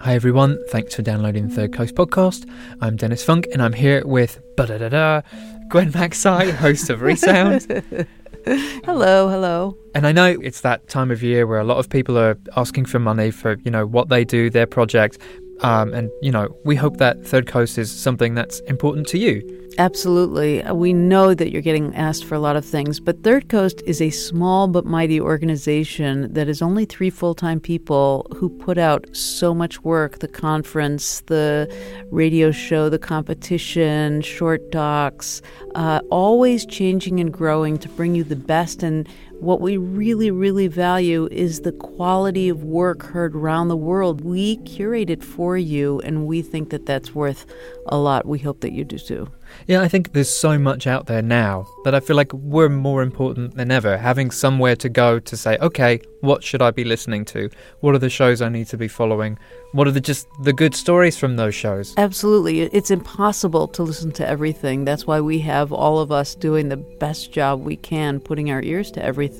Hi everyone, thanks for downloading the Third Coast podcast. I'm Dennis Funk and I'm here with da Gwen Macsai, host of Resound. hello, hello. And I know it's that time of year where a lot of people are asking for money for, you know, what they do, their project. Um, and, you know, we hope that Third Coast is something that's important to you. Absolutely. Uh, we know that you're getting asked for a lot of things, but Third Coast is a small but mighty organization that is only three full time people who put out so much work the conference, the radio show, the competition, short docs, uh, always changing and growing to bring you the best and what we really, really value is the quality of work heard around the world. We curate it for you, and we think that that's worth a lot. We hope that you do too. Yeah, I think there's so much out there now that I feel like we're more important than ever. Having somewhere to go to say, okay, what should I be listening to? What are the shows I need to be following? What are the just the good stories from those shows? Absolutely. It's impossible to listen to everything. That's why we have all of us doing the best job we can, putting our ears to everything.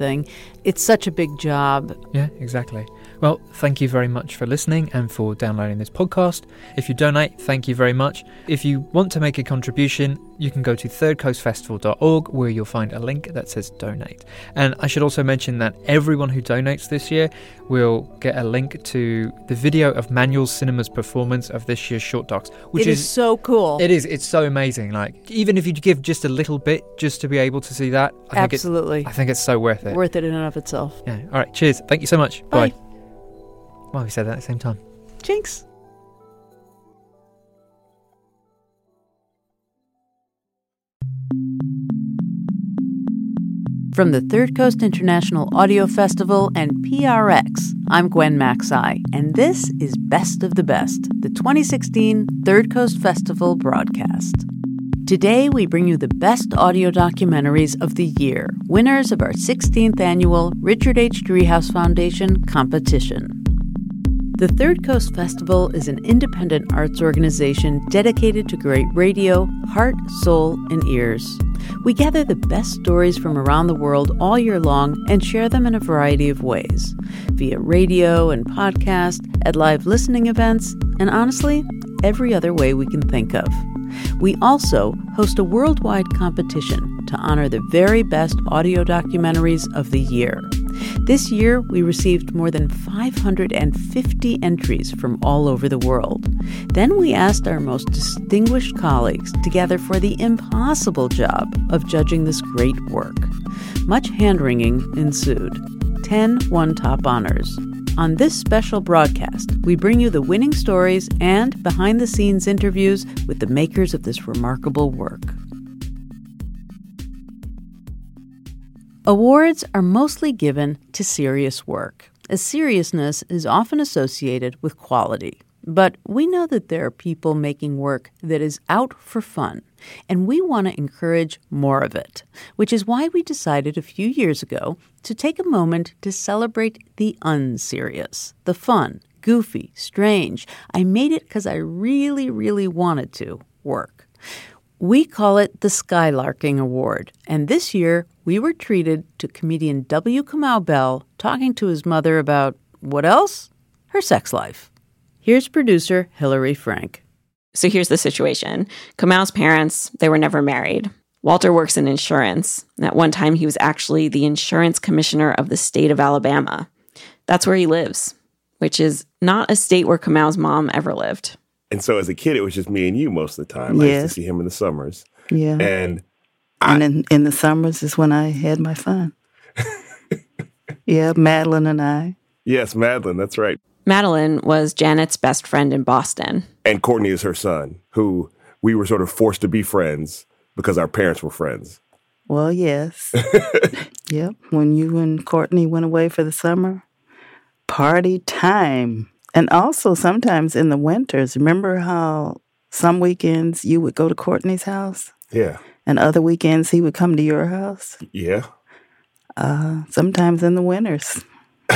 It's such a big job. Yeah, exactly. Well, thank you very much for listening and for downloading this podcast. If you donate, thank you very much. If you want to make a contribution, you can go to thirdcoastfestival.org where you'll find a link that says donate. And I should also mention that everyone who donates this year will get a link to the video of Manual Cinema's performance of this year's short docs, which is, is, so cool. It is. It's so amazing. Like even if you give just a little bit just to be able to see that, I absolutely. Think I think it's so worth it. Worth it in and of itself. Yeah. All right. Cheers. Thank you so much. Bye. Bye. Well, we said that at the same time. Jinx. From the Third Coast International Audio Festival and PRX, I'm Gwen Macsai, and this is Best of the Best, the 2016 Third Coast Festival broadcast. Today, we bring you the best audio documentaries of the year, winners of our 16th annual Richard H. Driehaus Foundation competition. The Third Coast Festival is an independent arts organization dedicated to great radio, heart, soul, and ears. We gather the best stories from around the world all year long and share them in a variety of ways via radio and podcast, at live listening events, and honestly, every other way we can think of. We also host a worldwide competition to honor the very best audio documentaries of the year. This year, we received more than 550 entries from all over the world. Then we asked our most distinguished colleagues to gather for the impossible job of judging this great work. Much hand wringing ensued. 10 won top honors. On this special broadcast, we bring you the winning stories and behind the scenes interviews with the makers of this remarkable work. Awards are mostly given to serious work, as seriousness is often associated with quality. But we know that there are people making work that is out for fun, and we want to encourage more of it, which is why we decided a few years ago to take a moment to celebrate the unserious, the fun, goofy, strange. I made it because I really, really wanted to work. We call it the Skylarking Award, and this year we were treated to comedian W. Kamau Bell talking to his mother about what else? Her sex life. Here's producer Hilary Frank. So here's the situation Kamau's parents, they were never married. Walter works in insurance. At one time, he was actually the insurance commissioner of the state of Alabama. That's where he lives, which is not a state where Kamau's mom ever lived. And so as a kid, it was just me and you most of the time. I used Yes. to see him in the summers. Yeah. And and in, in the summers is when I had my fun. yeah, Madeline and I. yes, Madeline, that's right. Madeline was Janet's best friend in Boston. And Courtney is her son, who we were sort of forced to be friends because our parents were friends. Well, yes. yep. When you and Courtney went away for the summer, party time. And also sometimes in the winters, remember how some weekends you would go to Courtney's house Yeah. and other weekends he would come to your house? Yeah. Uh, sometimes in the winters.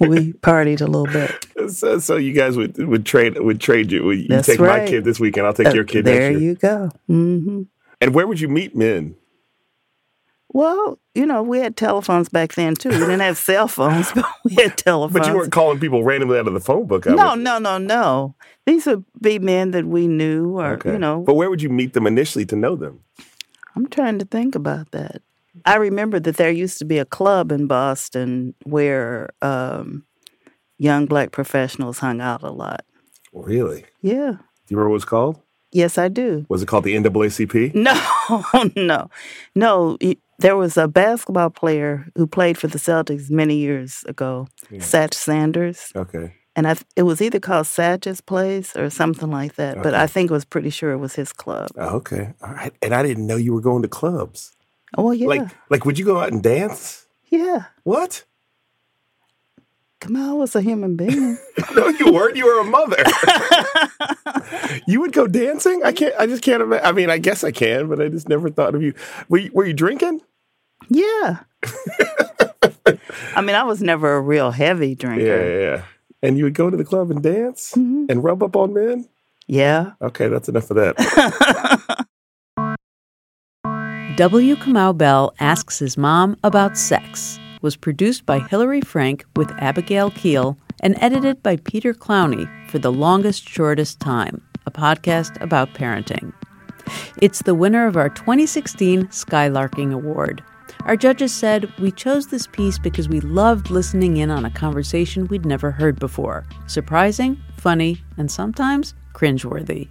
we partied a little bit. So, so you guys would would trade would trade you. You That's take my kid this weekend. I'll take your Uh, kid there you go. hmm And where would you meet men? Well, you know, we had telephones back then too. We didn't have cell phones, but we had telephones. But you weren't calling people randomly out of the phone book. I No, would- no, no, no. These would be men that we knew, or Okay. you know. But where would you meet them initially to know them? I'm trying to think about that. I remember that there used to be a club in Boston where um, young black professionals hung out a lot. Really? Yeah. Do you remember what it's called? Yes, I do. Was it called the NAACP? No, no, no. There was a basketball player who played for the Celtics many years ago, Satch Sanders, Okay. and I, it was either called Satch's Place or something like that. But I think it was pretty sure it was his club. Oh, okay. All right. And I didn't know you were going to clubs. Oh yeah, Like, like, would you go out and dance? yeah. What? Kamau was a human being. No, you weren't. You were a mother. you would go dancing? I can't. I just can't imagine. I mean, I guess I can, but I just never thought of you. Were you, were you drinking? yeah. I mean, I was never a real heavy drinker. Yeah, yeah, yeah. And you would go to the club and dance Mm-hmm. and rub up on men? Yeah. Okay, that's enough of that. W. Kamau Bell Asks His Mom About Sex was produced by Hilary Frank with Abigail Keel and edited by Peter Clowney for The Longest Shortest Time, a podcast about parenting. It's the winner of our 2016 Skylarking Award. Our judges said we chose this piece because we loved listening in on a conversation we'd never heard before. Surprising, funny, and sometimes cringeworthy.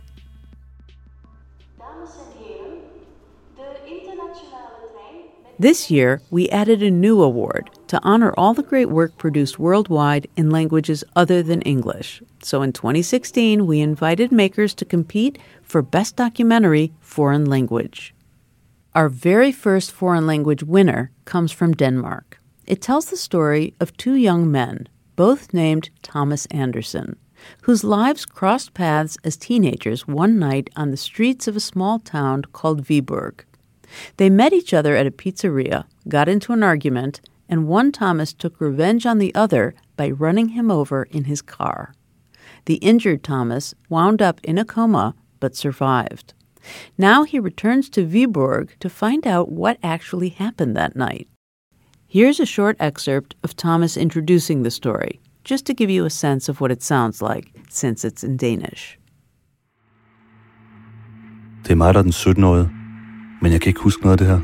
This year, we added a new award to honor all the great work produced worldwide in languages other than English. So in 2016, we invited makers to compete for Best Documentary Foreign Language. Our very first foreign language winner comes from Denmark. It tells the story of two young men, both named Thomas Anderson, whose lives crossed paths as teenagers one night on the streets of a small town called Viborg. They met each other at a pizzeria, got into an argument, and one Thomas took revenge on the other by running him over in his car. The injured Thomas wound up in a coma but survived. Now he returns to Viborg to find out what actually happened that night. Here's a short excerpt of Thomas introducing the story, just to give you a sense of what it sounds like, since it's in Danish. Det er mig, der er den 17-årige. Men jeg kan ikke huske noget af det her.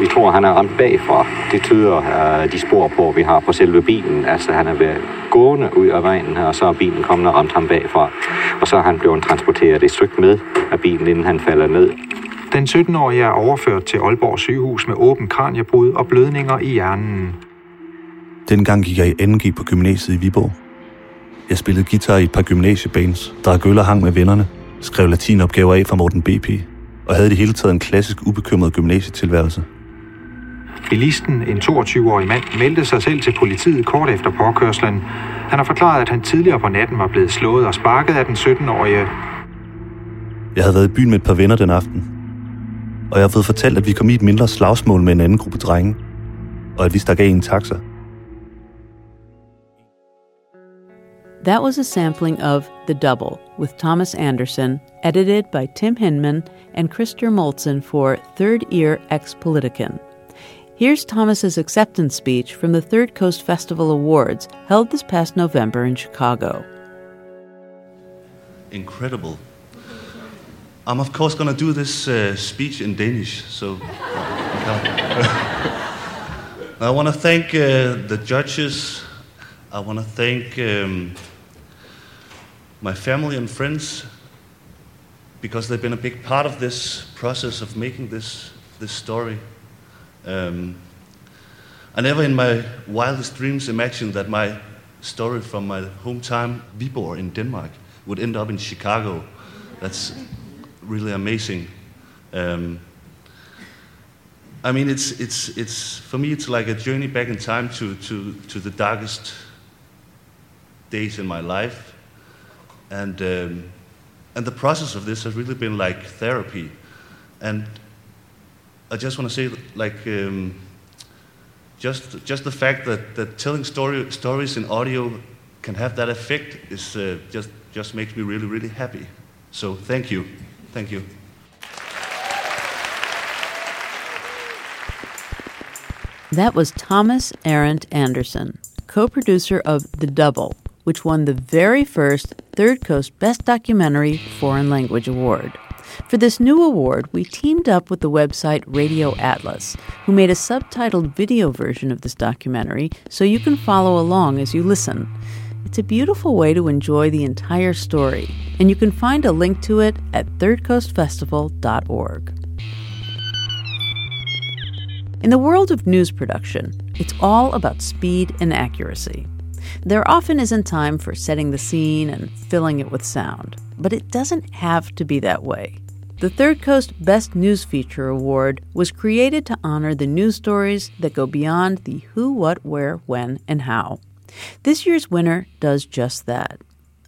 Vi tror, han er ramt bagfra. Det tyder uh, de spor på, vi har på selve bilen. Altså, han er været gående ud af vejen her, og så er bilen kommet og ramt ham bagfra. Og så er han blevet transporteret et stykke med af bilen, inden han falder ned. Den 17-årige er overført til Aalborg sygehus med åben kraniebrud og blødninger i hjernen. Dengang gik jeg i NG på gymnasiet i Viborg. Jeg spillede guitar i et par gymnasiebands, drak øl og hang med vennerne, skrev latinopgaver af fra Morten BP, og havde i det hele taget en klassisk ubekymret gymnasietilværelse. Bilisten, en 22-årig mand, meldte sig selv til politiet kort efter påkørslen. Han har forklaret, at han tidligere på natten var blevet slået og sparket af den 17-årige. Jeg havde været i byen med et par venner den aften, og jeg har fået fortalt, at vi kom i et mindre slagsmål med en anden gruppe drenge, og at vi stak af i en taxa. That was a sampling of The Double with Thomas Anderson, edited by Tim Hinman and Christer Moltzen for Third Ear Ex Politiken. Here's Thomas's acceptance speech from the Third Coast Festival Awards held this past November in Chicago. Incredible. I'm of course going to do this uh, speech in Danish, so. I want to thank uh, the judges. I want to thank um, my family and friends because they've been a big part of this process of making this, this story. Um, I never in my wildest dreams imagined that my story from my hometown, Viborg in Denmark, would end up in Chicago. That's really amazing. Um, I mean, it's, it's, it's, for me, it's like a journey back in time to, to, to the darkest days in my life. And, um, and the process of this has really been like therapy. And I just want to say, like, um, just, just the fact that, that telling story, stories in audio can have that effect is uh, just, just makes me really, really happy. So thank you. Thank you. That was Thomas Arendt Anderson, co producer of The Double, which won the very first Third Coast Best Documentary Foreign Language Award. For this new award, we teamed up with the website Radio Atlas, who made a subtitled video version of this documentary so you can follow along as you listen. It's a beautiful way to enjoy the entire story, and you can find a link to it at thirdcoastfestival.org. In the world of news production, it's all about speed and accuracy. There often isn't time for setting the scene and filling it with sound, but it doesn't have to be that way. The Third Coast Best News Feature Award was created to honor the news stories that go beyond the who, what, where, when, and how. This year's winner does just that.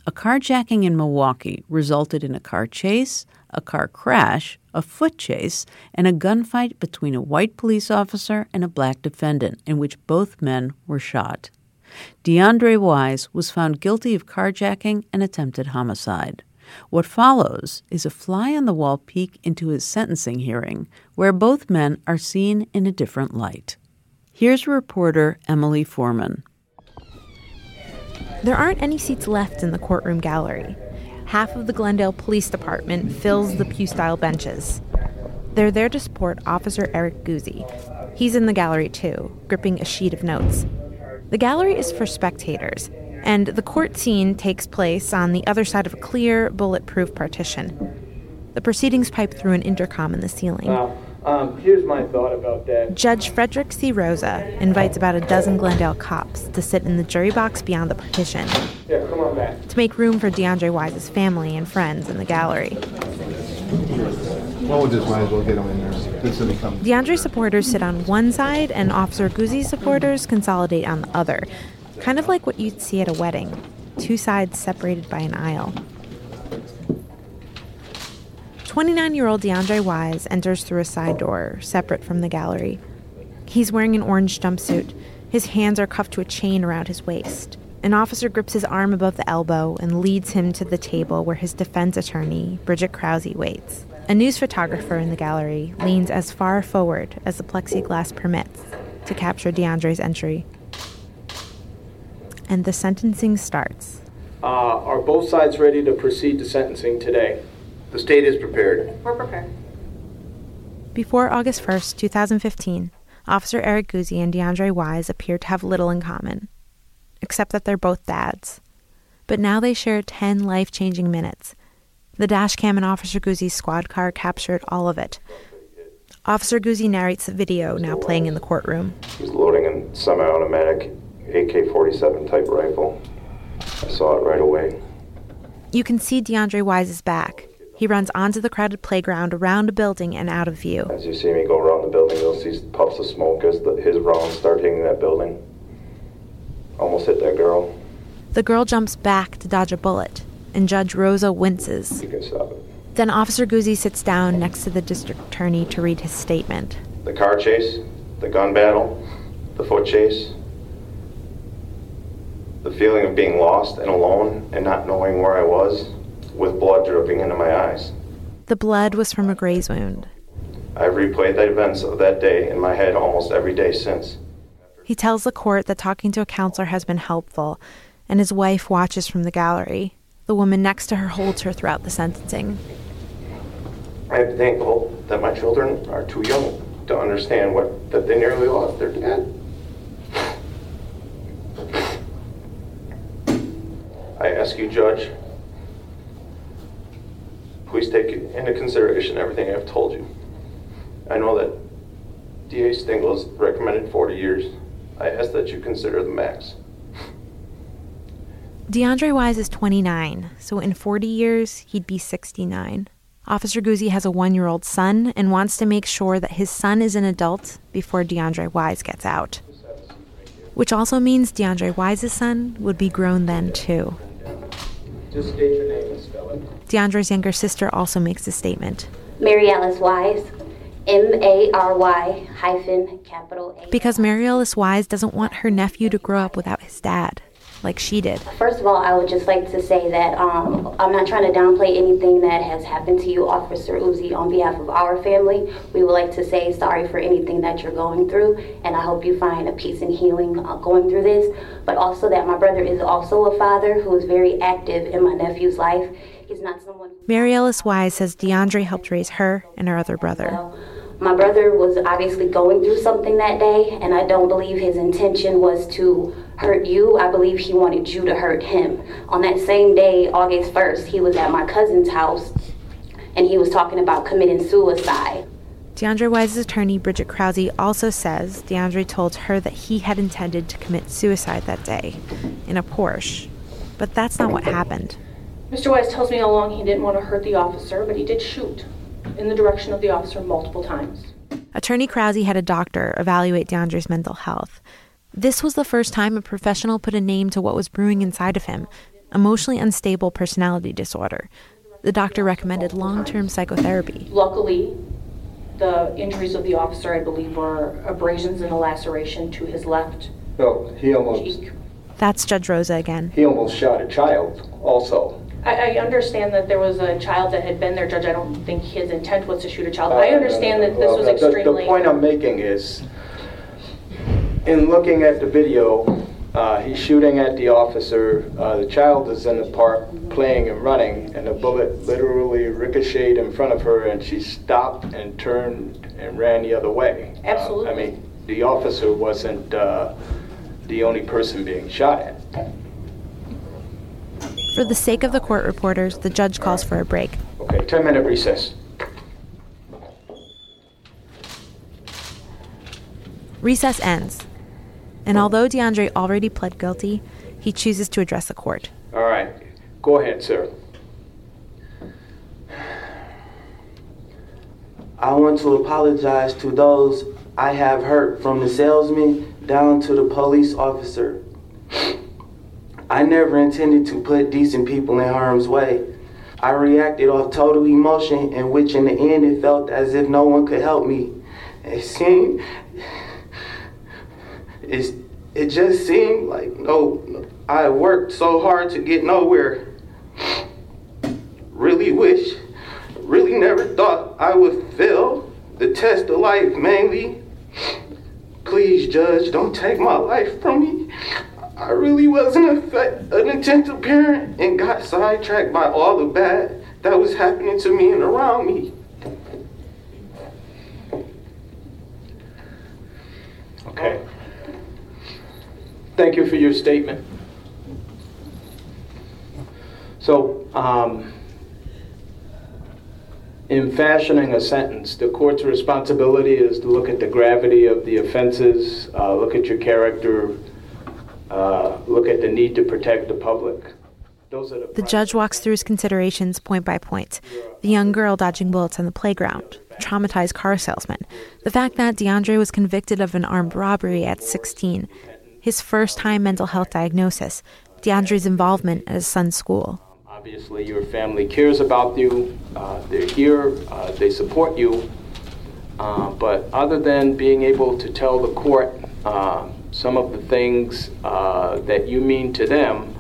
A carjacking in Milwaukee resulted in a car chase, a car crash, a foot chase, and a gunfight between a white police officer and a black defendant, in which both men were shot. DeAndre Wise was found guilty of carjacking and attempted homicide. What follows is a fly on the wall peek into his sentencing hearing, where both men are seen in a different light. Here's reporter Emily Foreman. There aren't any seats left in the courtroom gallery half of the Glendale Police Department fills the pew style benches. They're there to support Officer Eric Guzzi. He's in the gallery too, gripping a sheet of notes. The gallery is for spectators, and the court scene takes place on the other side of a clear, bulletproof partition. The proceedings pipe through an intercom in the ceiling. Um, here's my thought about that. Judge Frederick C. Rosa invites about a dozen Glendale cops to sit in the jury box beyond the partition. Yeah, come on back. To make room for DeAndre Wise's family and friends in the gallery. Well, we just might as well get them in there. DeAndre supporters sit on one side, and Officer Guzzi supporters consolidate on the other. Kind of like what you'd see at a wedding two sides separated by an aisle. 29 year old DeAndre Wise enters through a side door, separate from the gallery. He's wearing an orange jumpsuit. His hands are cuffed to a chain around his waist. An officer grips his arm above the elbow and leads him to the table where his defense attorney, Bridget Krause, waits. A news photographer in the gallery leans as far forward as the plexiglass permits to capture DeAndre's entry. And the sentencing starts. Uh, are both sides ready to proceed to sentencing today? The state is prepared. We're prepared. Before August 1st, 2015, Officer Eric Guzzi and DeAndre Wise appeared to have little in common, except that they're both dads. But now they share 10 life changing minutes. The dash cam in Officer Guzzi's squad car captured all of it. Officer Guzzi narrates the video now playing in the courtroom. He's loading a semi automatic AK 47 type rifle. I saw it right away. You can see DeAndre Wise's back, he runs onto the crowded playground, around a building, and out of view. As you see me go around the building, you'll see puffs of smoke as the, his rounds start hitting that building. Almost hit that girl. The girl jumps back to dodge a bullet, and Judge Rosa winces. You can stop it. Then Officer Guzzi sits down next to the district attorney to read his statement. The car chase, the gun battle, the foot chase, the feeling of being lost and alone and not knowing where I was with blood dripping into my eyes. The blood was from a graze wound. I've replayed the events of that day in my head almost every day since. He tells the court that talking to a counselor has been helpful, and his wife watches from the gallery. The woman next to her holds her throughout the sentencing. I'm thankful that my children are too young to understand what that they nearly lost their dad. I ask you, Judge, please take into consideration everything I've told you. I know that DA Stingle has recommended 40 years. I ask that you consider the max. DeAndre Wise is 29, so in 40 years, he'd be 69. Officer Guzzi has a one year old son and wants to make sure that his son is an adult before DeAndre Wise gets out. Which also means DeAndre Wise's son would be grown then, too. Just state your name and spell it. DeAndre's younger sister also makes a statement. Mary Alice Wise, M A R Y hyphen capital A. Because Mary Alice Wise doesn't want her nephew to grow up without his dad, like she did. First of all, I would just like to say that um, I'm not trying to downplay anything that has happened to you, Officer Guzzi, on behalf of our family. We would like to say sorry for anything that you're going through, and I hope you find a peace and healing uh, going through this. But also that my brother is also a father who is very active in my nephew's life. He's not someone. Mary Alice Wise says DeAndre helped raise her and her other brother. My brother was obviously going through something that day, and I don't believe his intention was to hurt you. I believe he wanted you to hurt him. On that same day, August 1st, he was at my cousin's house and he was talking about committing suicide. DeAndre Wise's attorney, Bridget Krause, also says DeAndre told her that he had intended to commit suicide that day in a Porsche. But that's not what happened. Mr. Wise tells me all along he didn't want to hurt the officer, but he did shoot in the direction of the officer multiple times. Attorney Krause had a doctor evaluate DeAndre's mental health. This was the first time a professional put a name to what was brewing inside of him emotionally unstable personality disorder. The doctor recommended long term psychotherapy. Luckily, the injuries of the officer, I believe, were abrasions and a laceration to his left No, he almost cheek. That's Judge Rosa again. he almost shot a child also. I, I understand that there was a child that had been there, Judge. I don't think his intent was to shoot a child. I Uh, understand that this well, was the- the- extremely. The point I'm making is, in looking at the video, uh, he's shooting at the officer. Uh, the child is in the park playing and running, and the bullet literally ricocheted in front of her, and she stopped and turned and ran the other way. Uh, Absolutely. I mean, the officer wasn't uh, the only person being shot at. For the sake of the court reporters, the judge calls for a break. Okay, 10 minute recess. Recess ends. And although DeAndre already pled guilty, he chooses to address the court. All right, go ahead, sir. I want to apologize to those I have hurt, from the salesman down to the police officer. I never intended to put decent people in harm's way. I reacted off total emotion, in which in the end it felt as if no one could help me. It seemed, it's, it just seemed like no, I worked so hard to get nowhere. Really wish, really never thought I would fail the test of life mainly. Please, Judge, don't take my life from me. I really wasn't an attentive parent and got sidetracked by all the bad that was happening to me and around me. Okay. Thank you for your statement. So, um, in fashioning a sentence, the court's responsibility is to look at the gravity of the offenses, uh, look at your character, uh, look at the need to protect the public. The The judge walks through his considerations point by point the young girl dodging bullets on the playground, traumatized car salesman, the fact that DeAndre was convicted of an armed robbery at 16, his first time mental health diagnosis, DeAndre's involvement at his son's school. Obviously, your family cares about you. Uh, they're here. Uh, they support you. Uh, but other than being able to tell the court uh, some of the things uh, that you mean to them,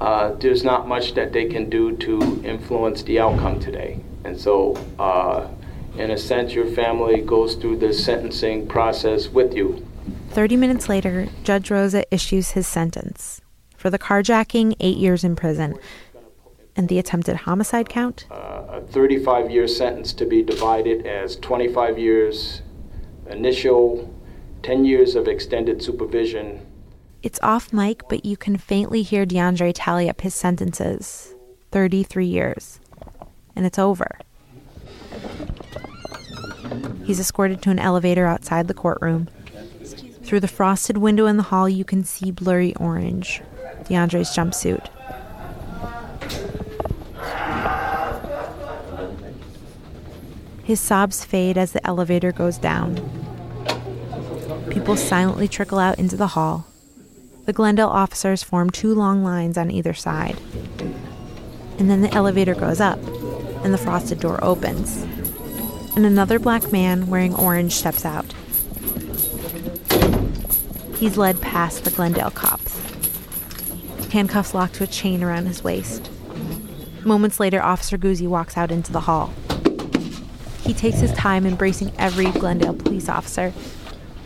uh, there's not much that they can do to influence the outcome today. And so, in a sense, your family goes through the sentencing process with you. 30 minutes later, Judge Rosa issues his sentence. For the carjacking, eight years in prison. And the attempted homicide count? Uh, a 35 year sentence to be divided as 25 years initial, 10 years of extended supervision. It's off mic, but you can faintly hear DeAndre tally up his sentences 33 years. And it's over. He's escorted to an elevator outside the courtroom. Through the frosted window in the hall, you can see blurry orange DeAndre's jumpsuit. His sobs fade as the elevator goes down. People silently trickle out into the hall. The Glendale officers form two long lines on either side. And then the elevator goes up, and the frosted door opens. And another black man wearing orange steps out. He's led past the Glendale cops. Handcuffs locked to a chain around his waist. Moments later, Officer Guzzi walks out into the hall. He takes his time embracing every Glendale police officer.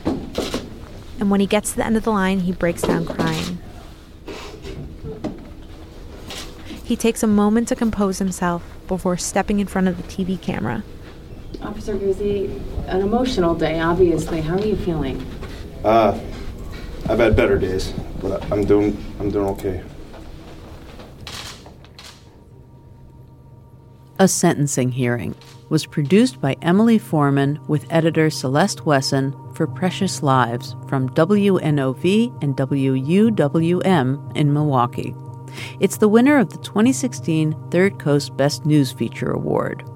And when he gets to the end of the line, he breaks down crying. He takes a moment to compose himself before stepping in front of the TV camera. Officer Guzzi, an emotional day, obviously. How are you feeling? Uh, I've had better days, but I'm doing I'm doing okay. A Sentencing Hearing was produced by Emily Foreman with editor Celeste Wesson for Precious Lives from WNOV and WUWM in Milwaukee. It's the winner of the 2016 Third Coast Best News Feature Award.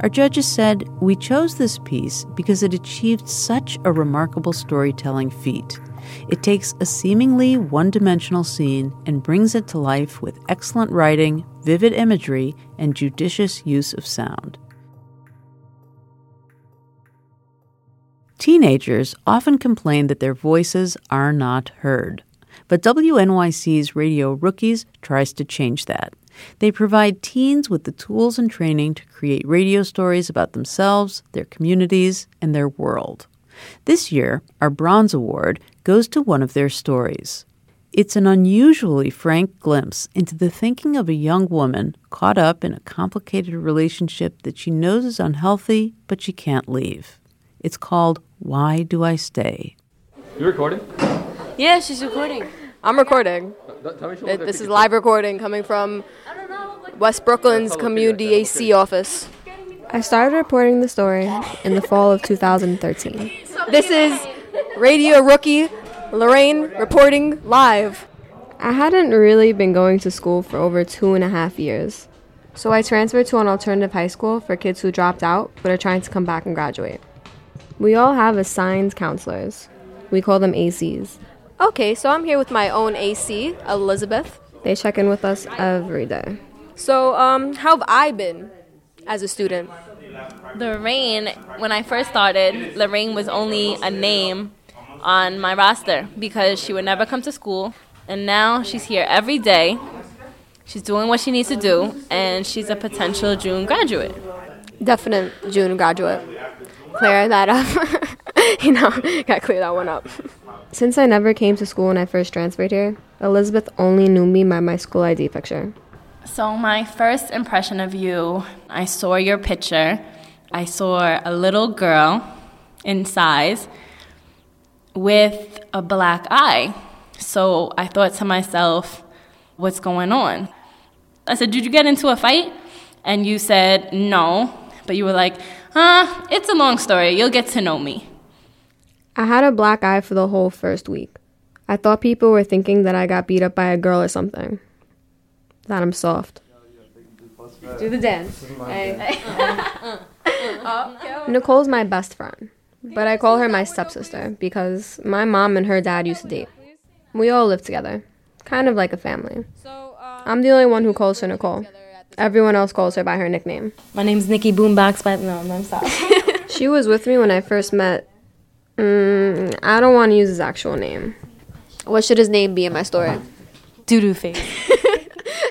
Our judges said, We chose this piece because it achieved such a remarkable storytelling feat. It takes a seemingly one dimensional scene and brings it to life with excellent writing, vivid imagery, and judicious use of sound. Teenagers often complain that their voices are not heard. But WNYC's Radio Rookies tries to change that. They provide teens with the tools and training to create radio stories about themselves, their communities, and their world. This year, our Bronze Award goes to one of their stories. It's an unusually frank glimpse into the thinking of a young woman caught up in a complicated relationship that she knows is unhealthy, but she can't leave. It's called Why Do I Stay? You recording? Yeah, she's recording. I'm recording. Th- This is live recording coming from West Brooklyn's Community AC office. I started reporting the story in the fall of 2013. This is Radio Rookie Lorraine reporting live. I hadn't really been going to school for over two and a half years. So I transferred to an alternative high school for kids who dropped out but are trying to come back and graduate. We all have assigned counselors. We call them ACs. Okay, so I'm here with my own AC, Elizabeth. They check in with us every day. So, um, how have I been as a student? Lorraine, when I first started, Lorraine was only a name on my roster because she would never come to school. And now she's here every day. She's doing what she needs to do, and she's a potential June graduate. Definite June graduate. Clear that up. you know, gotta clear that one up. Since I never came to school when I first transferred here, Elizabeth only knew me by my school ID picture. So, my first impression of you, I saw your picture. I saw a little girl in size with a black eye. So, I thought to myself, what's going on? I said, Did you get into a fight? And you said, No. But you were like, Huh, it's a long story. You'll get to know me. I had a black eye for the whole first week. I thought people were thinking that I got beat up by a girl or something. That I'm soft. Do the dance. Nicole's my best friend, but I call her my stepsister because my mom and her dad used to date. We all live together, kind of like a family. I'm the only one who calls her Nicole. Everyone else calls her by her nickname. My name's Nikki Boombox, but no, no, I'm sorry. She was with me when I first met. Mm, I don't want to use his actual name. What should his name be in my story? Doodoo face.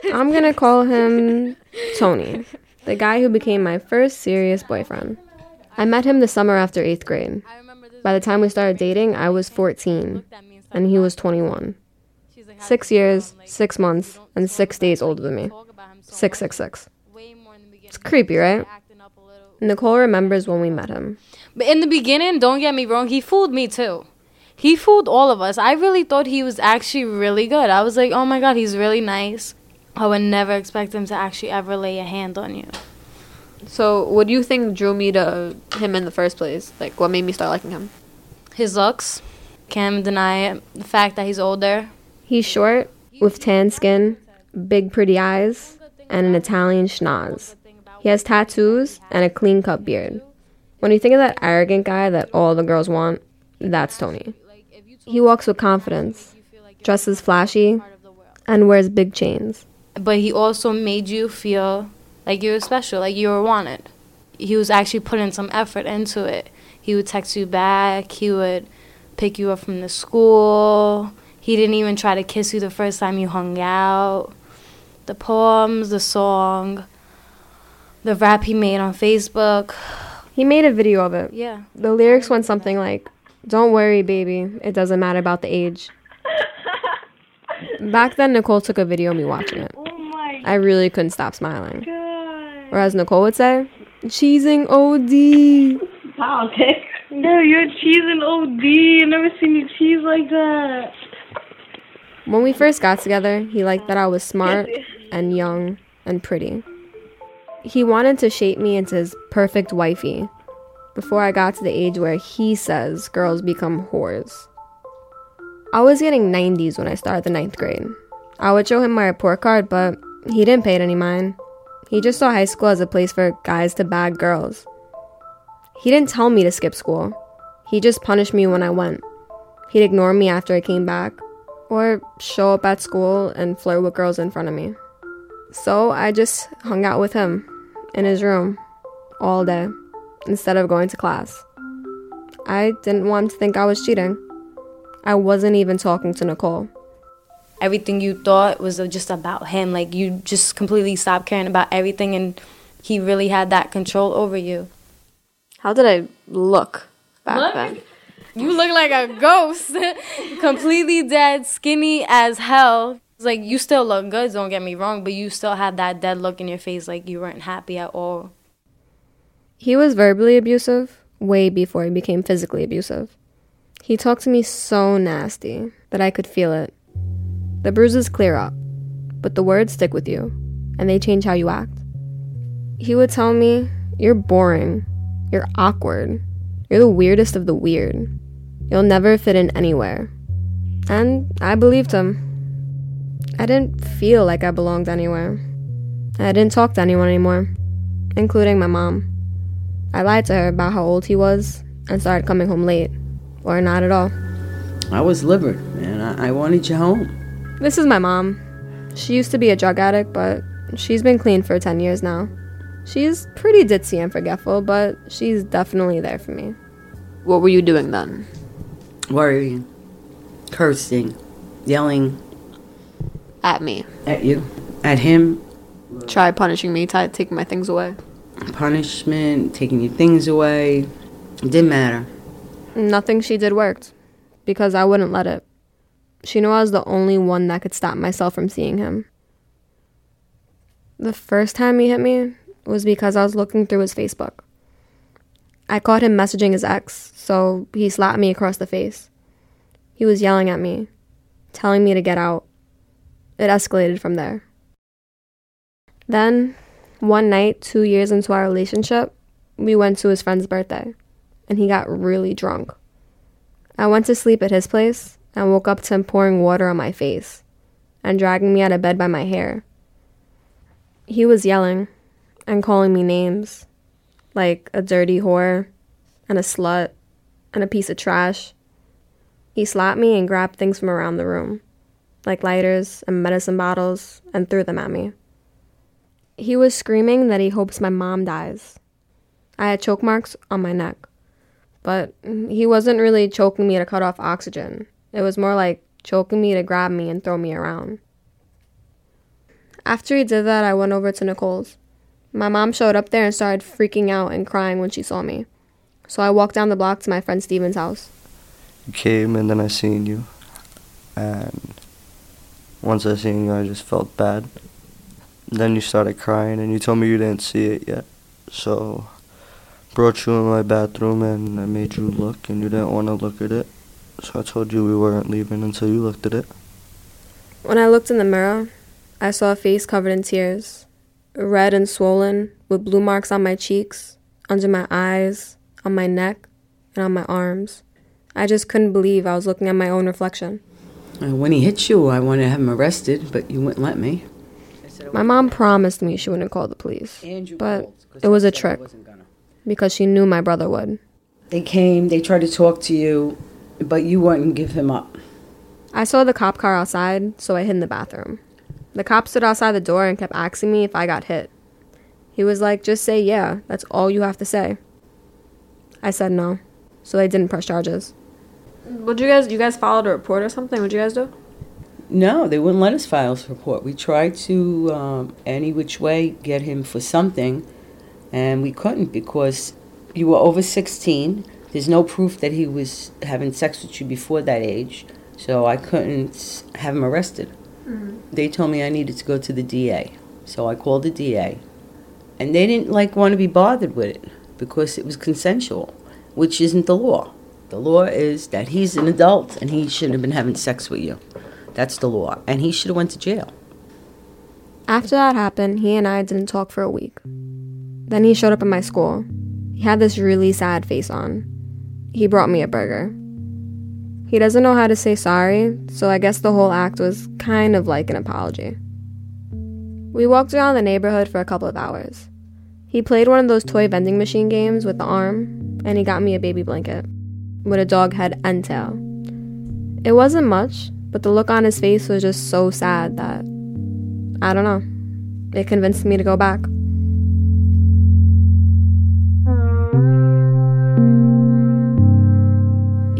I'm gonna call him Tony, the guy who became my first serious boyfriend. I met him the summer after eighth grade. By the time we started dating, I was 14, and he was 21. Six years, six months, and six days older than me. 666. It's creepy, right? Nicole remembers when we met him. But in the beginning, don't get me wrong, he fooled me too. He fooled all of us. I really thought he was actually really good. I was like, oh my god, he's really nice. I would never expect him to actually ever lay a hand on you. So, what do you think drew me to him in the first place? Like, what made me start liking him? His looks. Can't deny it. The fact that he's older. He's short, with tan skin, big pretty eyes, and an Italian schnoz. He has tattoos and a clean cut beard. When you think of that arrogant guy that all the girls want, that's Tony. He walks with confidence, dresses flashy, and wears big chains. But he also made you feel like you were special, like you were wanted. He was actually putting some effort into it. He would text you back, he would pick you up from the school. He didn't even try to kiss you the first time you hung out. The poems, the song, the rap he made on Facebook. He made a video of it. Yeah. The lyrics went something like, Don't worry, baby, it doesn't matter about the age. Back then, Nicole took a video of me watching it. Oh my! I really couldn't stop smiling. Or as Nicole would say, cheesing OD. Politics. No, you're cheesing OD. I've never seen you cheese like that. When we first got together, he liked that I was smart and young and pretty. He wanted to shape me into his perfect wifey before I got to the age where he says girls become whores. I was getting 90s when I started the ninth grade. I would show him my report card, but he didn't pay it any mind. He just saw high school as a place for guys to bag girls. He didn't tell me to skip school. He just punished me when I went. He'd ignore me after I came back, or show up at school and flirt with girls in front of me. So I just hung out with him in his room all day instead of going to class. I didn't want to think I was cheating. I wasn't even talking to Nicole. Everything you thought was just about him. Like you just completely stopped caring about everything, and he really had that control over you. How did I look back Look? then? You look like a ghost. completely dead, skinny as hell. It's like you still look good, don't get me wrong, but you still had that dead look in your face like you weren't happy at all. He was verbally abusive way before he became physically abusive. He talked to me so nasty that I could feel it. The bruises clear up, but the words stick with you, and they change how you act. He would tell me, You're boring. You're awkward. You're the weirdest of the weird. You'll never fit in anywhere. And I believed him. I didn't feel like I belonged anywhere. I didn't talk to anyone anymore, including my mom. I lied to her about how old he was and started coming home late, or not at all. I was livid, man. I, I wanted you home. This is my mom. She used to be a drug addict, but she's been clean for 10 years now. She's pretty ditzy and forgetful, but she's definitely there for me. What were you doing then? Worrying, cursing, yelling At me. at you, at him, Try punishing me, t- taking my things away. punishment, taking your things away. It didn't matter. Nothing she did worked, because I wouldn't let it. She knew I was the only one that could stop myself from seeing him. The first time he hit me was because I was looking through his Facebook. I caught him messaging his ex, so he slapped me across the face. He was yelling at me, telling me to get out. It escalated from there. Then, one night, two years into our relationship, we went to his friend's birthday, and he got really drunk. I went to sleep at his place and woke up to him pouring water on my face and dragging me out of bed by my hair. He was yelling and calling me names like a dirty whore and a slut and a piece of trash. He slapped me and grabbed things from around the room, like lighters and medicine bottles, and threw them at me. He was screaming that he hopes my mom dies. I had choke marks on my neck, but he wasn't really choking me to cut off oxygen. It was more like choking me to grab me and throw me around. After he did that, I went over to Nicole's. My mom showed up there and started freaking out and crying when she saw me. So I walked down the block to my friend Steven's house. You came and then I seen you. And once I seen you, I just felt bad. Then you started crying and you told me you didn't see it yet. So brought you in my bathroom and I made you look and you didn't want to look at it. So I told you we weren't leaving until you looked at it. When I looked in the mirror, I saw a face covered in tears, red and swollen, with blue marks on my cheeks, under my eyes, on my neck, and on my arms. I just couldn't believe I was looking at my own reflection. When he hit you, I wanted to have him arrested, but you wouldn't let me. My mom promised me she wouldn't call the police, but it was a trick because she knew my brother would. They came, they tried to talk to you, but you wouldn't give him up. I saw the cop car outside, so I hid in the bathroom. The cop stood outside the door and kept asking me if I got hit. He was like, just say yeah, that's all you have to say. I said no, so they didn't press charges. Would you guys, you guys filed a report or something? What'd you guys do? No, they wouldn't let us file a report. We tried to, um, any which way, get him for something, and we couldn't because you were over 16. There's no proof that he was having sex with you before that age, so I couldn't have him arrested. Mm-hmm. They told me I needed to go to the DA, so I called the DA, and they didn't like want to be bothered with it because it was consensual, which isn't the law. The law is that he's an adult and he shouldn't have been having sex with you. That's the law, and he should have went to jail. After that happened, he and I didn't talk for a week. Then he showed up at my school. He had this really sad face on. He brought me a burger. He doesn't know how to say sorry, so I guess the whole act was kind of like an apology. We walked around the neighborhood for a couple of hours. He played one of those toy vending machine games with the arm, and he got me a baby blanket with a dog head and tail. It wasn't much, but the look on his face was just so sad that I don't know. It convinced me to go back.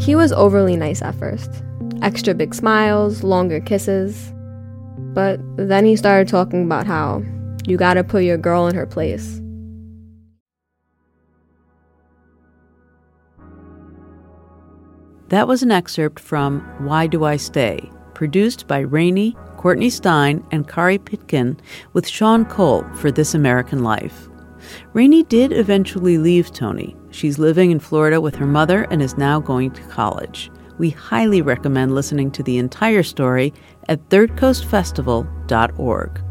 He was overly nice at first. Extra big smiles, longer kisses. But then he started talking about how you gotta put your girl in her place. That was an excerpt from Why Do I Stay, produced by Rainey, Courtney Stein, and Kari Pitkin with Sean Cole for This American Life. Rainey did eventually leave Tony. She's living in Florida with her mother and is now going to college. We highly recommend listening to the entire story at thirdcoastfestival.org.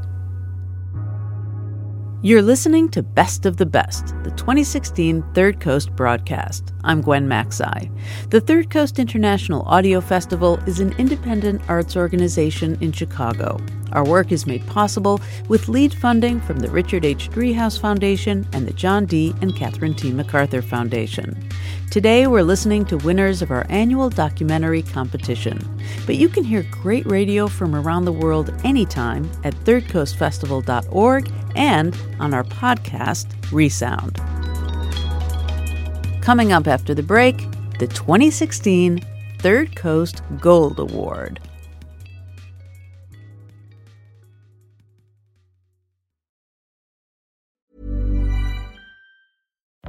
You're listening to Best of the Best, the 2016 Third Coast broadcast. I'm Gwen Macsai. The Third Coast International Audio Festival is an independent arts organization in Chicago. Our work is made possible with lead funding from the Richard H. Driehaus Foundation and the John D. and Catherine T. MacArthur Foundation. Today, we're listening to winners of our annual documentary competition. But you can hear great radio from around the world anytime at thirdcoastfestival.org and on our podcast, Resound. Coming up after the break, the 2016 Third Coast Gold Award.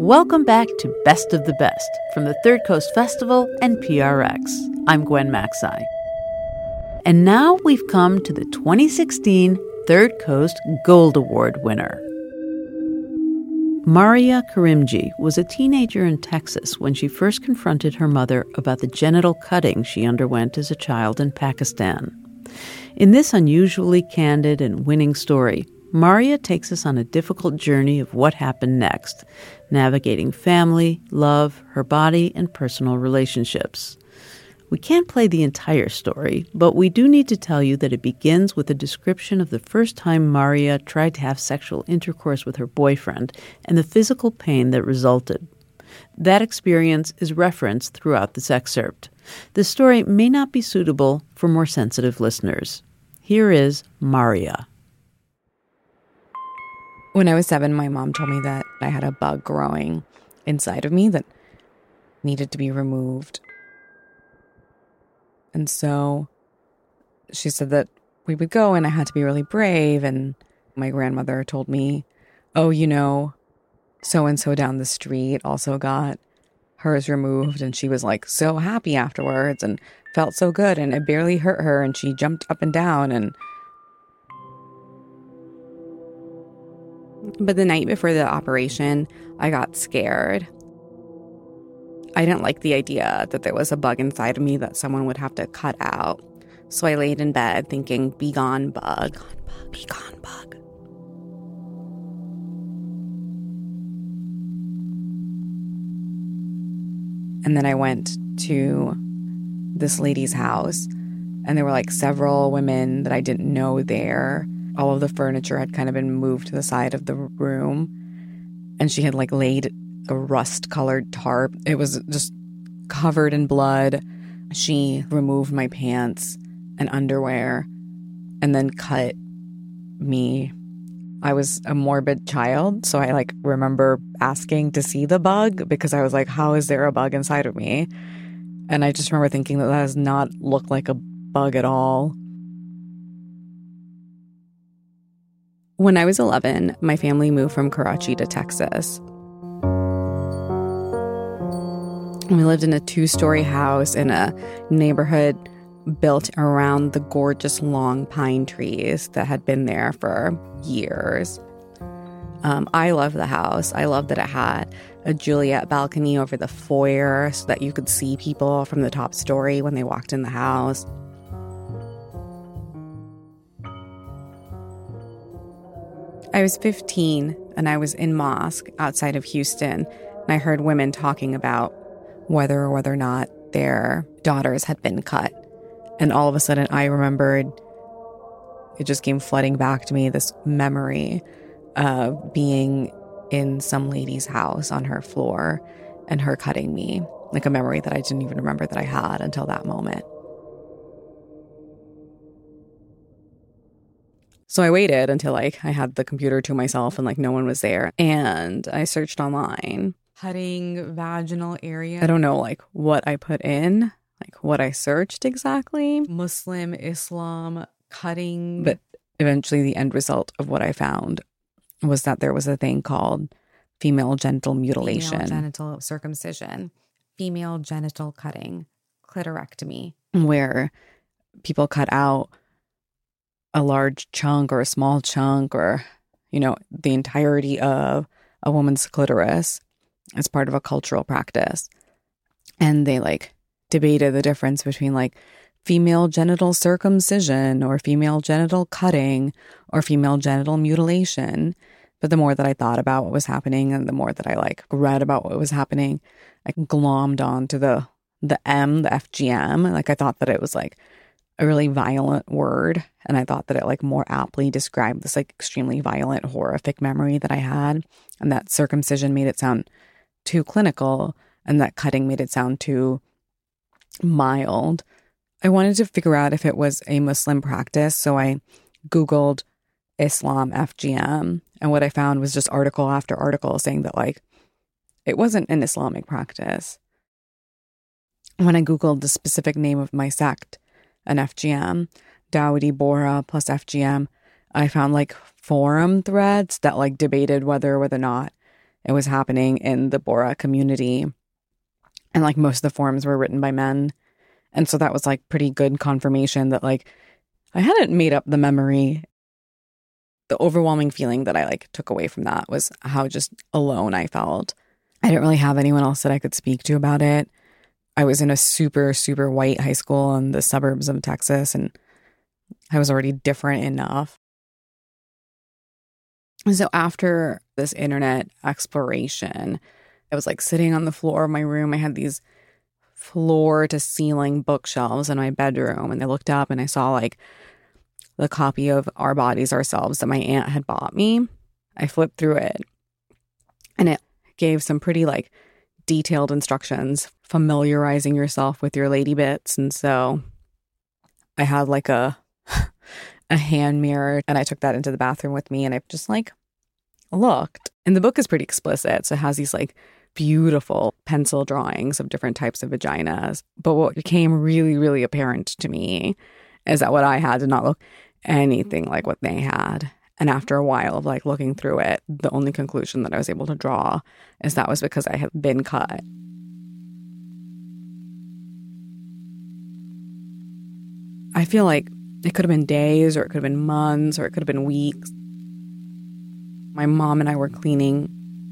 Welcome back to Best of the Best from the Third Coast Festival and PRX. I'm Gwen Macsai. And now we've come to the 2016 Third Coast Gold Award winner. Maria Karimjee was a teenager in Texas when she first confronted her mother about the genital cutting she underwent as a child in Pakistan. In this unusually candid and winning story, Maria takes us on a difficult journey of what happened next, navigating family, love, her body, and personal relationships. We can't play the entire story, but we do need to tell you that it begins with a description of the first time Maria tried to have sexual intercourse with her boyfriend and the physical pain that resulted. That experience is referenced throughout this excerpt. The story may not be suitable for more sensitive listeners. Here is Maria. When I was seven, my mom told me that I had a bug growing inside of me that needed to be removed. And so she said that we would go and I had to be really brave. And my grandmother told me, oh, you know, so and so down the street also got hers removed. And she was like so happy afterwards and felt so good. And it barely hurt her. And she jumped up and down. And but the night before the operation, I got scared. I didn't like the idea that there was a bug inside of me that someone would have to cut out. So I laid in bed thinking, be gone, bug. Be gone, bug. And then I went to this lady's house, and there were like several women that I didn't know there. All of the furniture had kind of been moved to the side of the room, and she had like laid a rust colored tarp. It was just covered in blood. She removed my pants and underwear and then cut me. I was a morbid child, so I like remember asking to see the bug because I was like, how is there a bug inside of me? And I just remember thinking that that does not look like a bug at all. When I was 11, my family moved from Karachi to Texas. We lived in a two story house in a neighborhood built around the gorgeous long pine trees that had been there for years. Um, I loved the house. I loved that it had a Juliet balcony over the foyer so that you could see people from the top story when they walked in the house. I was 15 and I was in mosque outside of Houston, and I heard women talking about whether or whether or not their daughters had been cut. And all of a sudden, I remembered it just came flooding back to me this memory of being in some lady's house on her floor and her cutting me, like a memory that I didn't even remember that I had until that moment. So I waited until like I had the computer to myself and like no one was there and I searched online cutting vaginal area. I don't know like what I put in, like what I searched exactly. Muslim, Islam, cutting. But eventually the end result of what I found was that there was a thing called female genital mutilation, female genital circumcision, female genital cutting, clitorectomy, where people cut out a large chunk or a small chunk or you know the entirety of a woman's clitoris as part of a cultural practice. And they like debated the difference between like female genital circumcision or female genital cutting or female genital mutilation. But the more that I thought about what was happening and the more that I like read about what was happening, I glommed on to the the M, the FGM. Like I thought that it was like a really violent word. And I thought that it like more aptly described this like extremely violent, horrific memory that I had. And that circumcision made it sound too clinical and that cutting made it sound too mild. I wanted to figure out if it was a Muslim practice, so I Googled Islam FGM, and what I found was just article after article saying that, like, it wasn't an Islamic practice. When I Googled the specific name of my sect, an FGM, Dawoodi Bohra plus FGM, I found like forum threads that like debated whether or whether or not it was happening in the Bohra community. And like most of the forums were written by men. And so that was like pretty good confirmation that like I hadn't made up the memory. The overwhelming feeling that I like took away from that was how just alone I felt. I didn't really have anyone else that I could speak to about it. I was in a super, super white high school in the suburbs of Texas, and I was already different enough. So after this internet exploration, I was like sitting on the floor of my room. I had these floor to ceiling bookshelves in my bedroom. And I looked up and I saw like the copy of Our Bodies Ourselves that my aunt had bought me. I flipped through it and it gave some pretty like detailed instructions familiarizing yourself with your lady bits. And so I had like a a hand mirror and I took that into the bathroom with me and I just like looked. And the book is pretty explicit. So it has these like beautiful pencil drawings of different types of vaginas. But what became really, really apparent to me is that what I had did not look anything like what they had. And after a while of like looking through it, the only conclusion that I was able to draw is that was because I had been cut. I feel like it could have been days or it could have been months or it could have been weeks. My mom and I were cleaning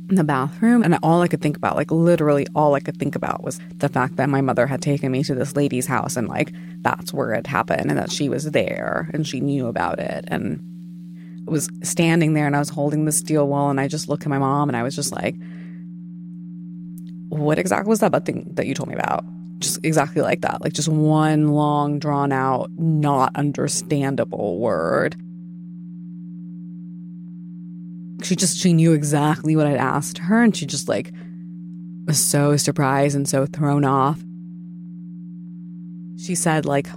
in the bathroom and all I could think about, like literally all I could think about was the fact that my mother had taken me to this lady's house and like that's where it happened and that she was there and she knew about it and was standing there and I was holding the steel wall and I just looked at my mom and I was just like what exactly was that thing that you told me about? just exactly like that. Like just one long drawn out not understandable word. She just she knew exactly what i'd asked her and she just like was so surprised and so thrown off. She said like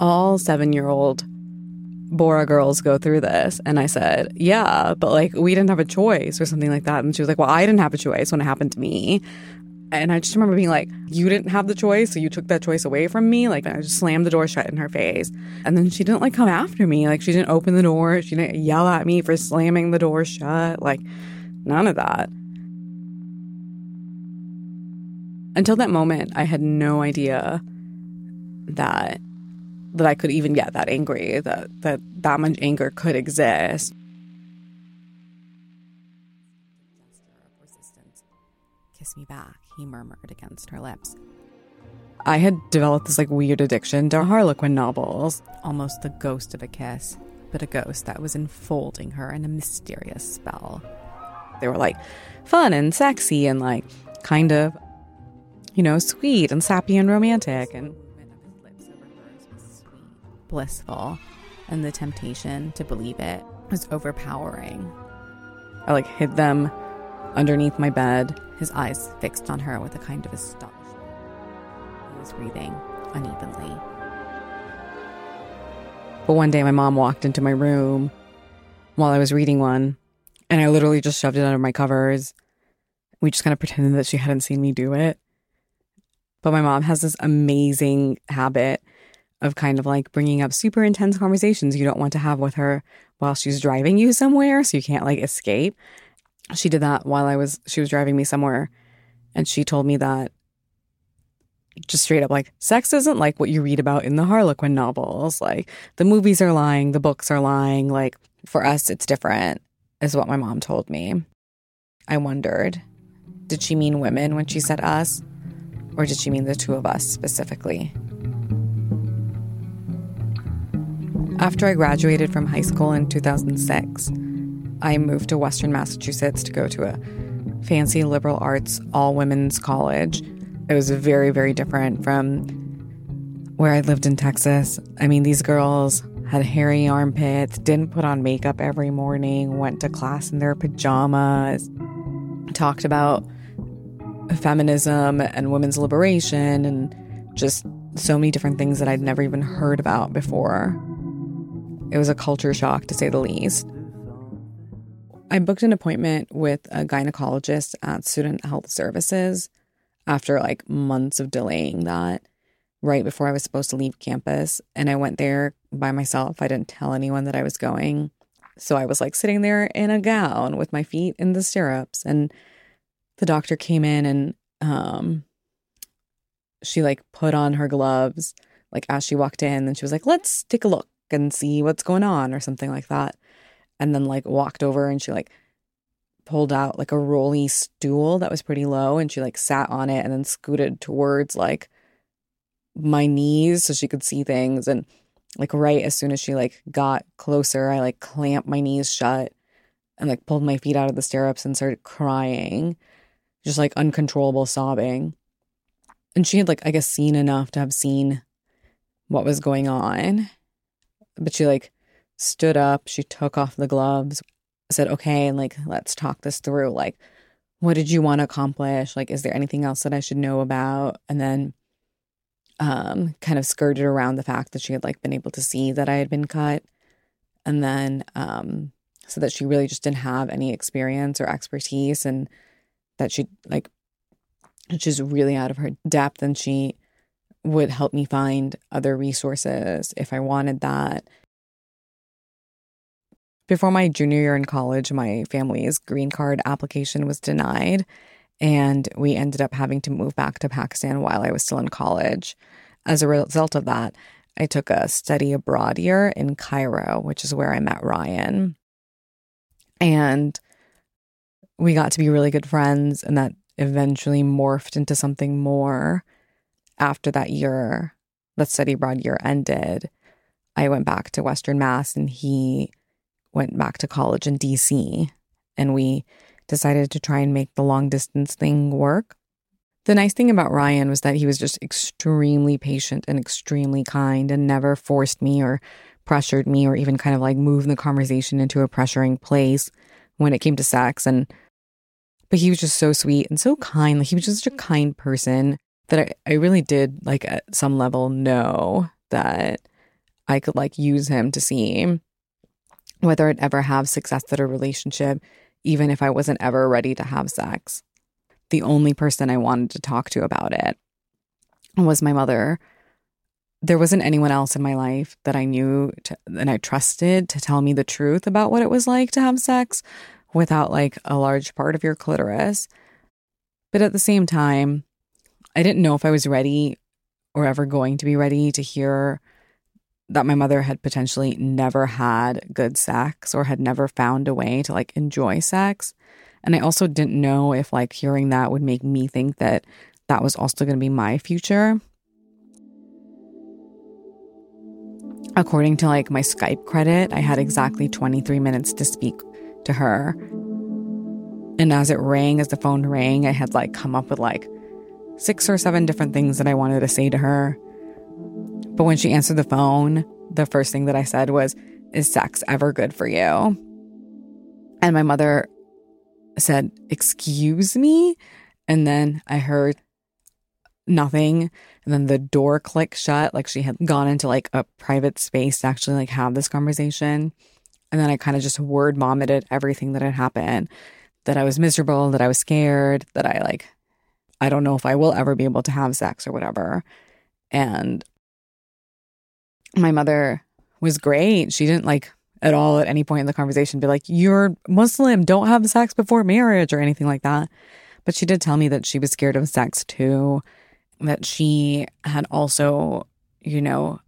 all seven year old Bohra girls go through this and i said yeah but like we didn't have a choice or something like that and she was like well i didn't have a choice when it happened to me and I just remember being like, You didn't have the choice, so you took that choice away from me. Like, I just slammed the door shut in her face. And then she didn't like come after me. Like, she didn't open the door. She didn't yell at me for slamming the door shut. Like, none of that. Until that moment, I had no idea that that I could even get that angry, that that that much anger could exist. Kiss me back he murmured against her lips. I had developed this like weird addiction to Harlequin novels, almost the ghost of a kiss, but a ghost that was enfolding her in a mysterious spell. They were like fun and sexy and like kind of, you know, sweet and sappy and romantic and blissful, and the temptation to believe it was overpowering. I like hid them underneath my bed his eyes fixed on her with a kind of astonishment. He was breathing unevenly. But one day, my mom walked into my room while I was reading one, and I literally just shoved it under my covers. We just kind of pretended that she hadn't seen me do it. But my mom has this amazing habit of kind of like bringing up super intense conversations you don't want to have with her while she's driving you somewhere so you can't like escape. She did that while I was she was driving me somewhere and she told me that just straight up like sex isn't like what you read about in the Harlequin novels. Like the movies are lying the books are lying. Like for us it's different is what my mom told me. I wondered did she mean women when she said us or did she mean the two of us specifically after I graduated from high school in 2006 I moved to Western Massachusetts to go to a fancy liberal arts all women's college. It was very, very different from where I lived in Texas. I mean, these girls had hairy armpits, didn't put on makeup every morning, went to class in their pajamas, talked about feminism and women's liberation and just so many different things that I'd never even heard about before. It was a culture shock to say the least. I booked an appointment with a gynecologist at Student Health Services after like months of delaying that right before I was supposed to leave campus. And I went there by myself. I didn't tell anyone that I was going. So I was like sitting there in a gown with my feet in the stirrups. And the doctor came in and um, she like put on her gloves like as she walked in and she was like, let's take a look and see what's going on or something like that. And then like walked over and she like pulled out like a rolly stool that was pretty low and she like sat on it and then scooted towards like my knees so she could see things. And like right as soon as she like got closer I like clamped my knees shut and like pulled my feet out of the stirrups and started crying just like uncontrollable sobbing. And she had like I guess seen enough to have seen what was going on. But she like stood up, she took off the gloves, said, "Okay, and like let's talk this through. Like what did you want to accomplish? Like is there anything else that I should know about?" And then um kind of skirted around the fact that she had like been able to see that I had been cut. And then um so that she really just didn't have any experience or expertise and that she like she's really out of her depth and she would help me find other resources if I wanted that. Before my junior year in college, my family's green card application was denied, and we ended up having to move back to Pakistan while I was still in college. As a result of that, I took a study abroad year in Cairo, which is where I met Ryan. And we got to be really good friends, and that eventually morphed into something more after that year, that study abroad year ended. I went back to Western Mass and he went back to college in DC. And we decided to try and make the long distance thing work. The nice thing about Ryan was that he was just extremely patient and extremely kind and never forced me or pressured me or even kind of like moved the conversation into a pressuring place when it came to sex. And but he was just so sweet and so kind. Like he was just such a kind person that I, I really did like at some level know that I could like use him to see whether I'd ever have success at a relationship, even if I wasn't ever ready to have sex. The only person I wanted to talk to about it was my mother. There wasn't anyone else in my life that I knew to, and I trusted to tell me the truth about what it was like to have sex without like a large part of your clitoris. But at the same time, I didn't know if I was ready or ever going to be ready to hear that my mother had potentially never had good sex or had never found a way to like enjoy sex. And I also didn't know if like hearing that would make me think that that was also going to be my future. According to like my Skype credit, I had exactly 23 minutes to speak to her. And as it rang, as the phone rang, I had like come up with like six or seven different things that I wanted to say to her. But when she answered the phone, the first thing that I said was, Is sex ever good for you? And my mother said, Excuse me? And then I heard nothing. And then the door clicked shut, like she had gone into like a private space to actually like have this conversation. And then I kind of just word vomited everything that had happened that I was miserable, that I was scared, that I like, I don't know if I will ever be able to have sex or whatever. And my mother was great. She didn't like at all at any point in the conversation be like, You're Muslim, don't have sex before marriage or anything like that. But she did tell me that she was scared of sex too, that she had also, you know,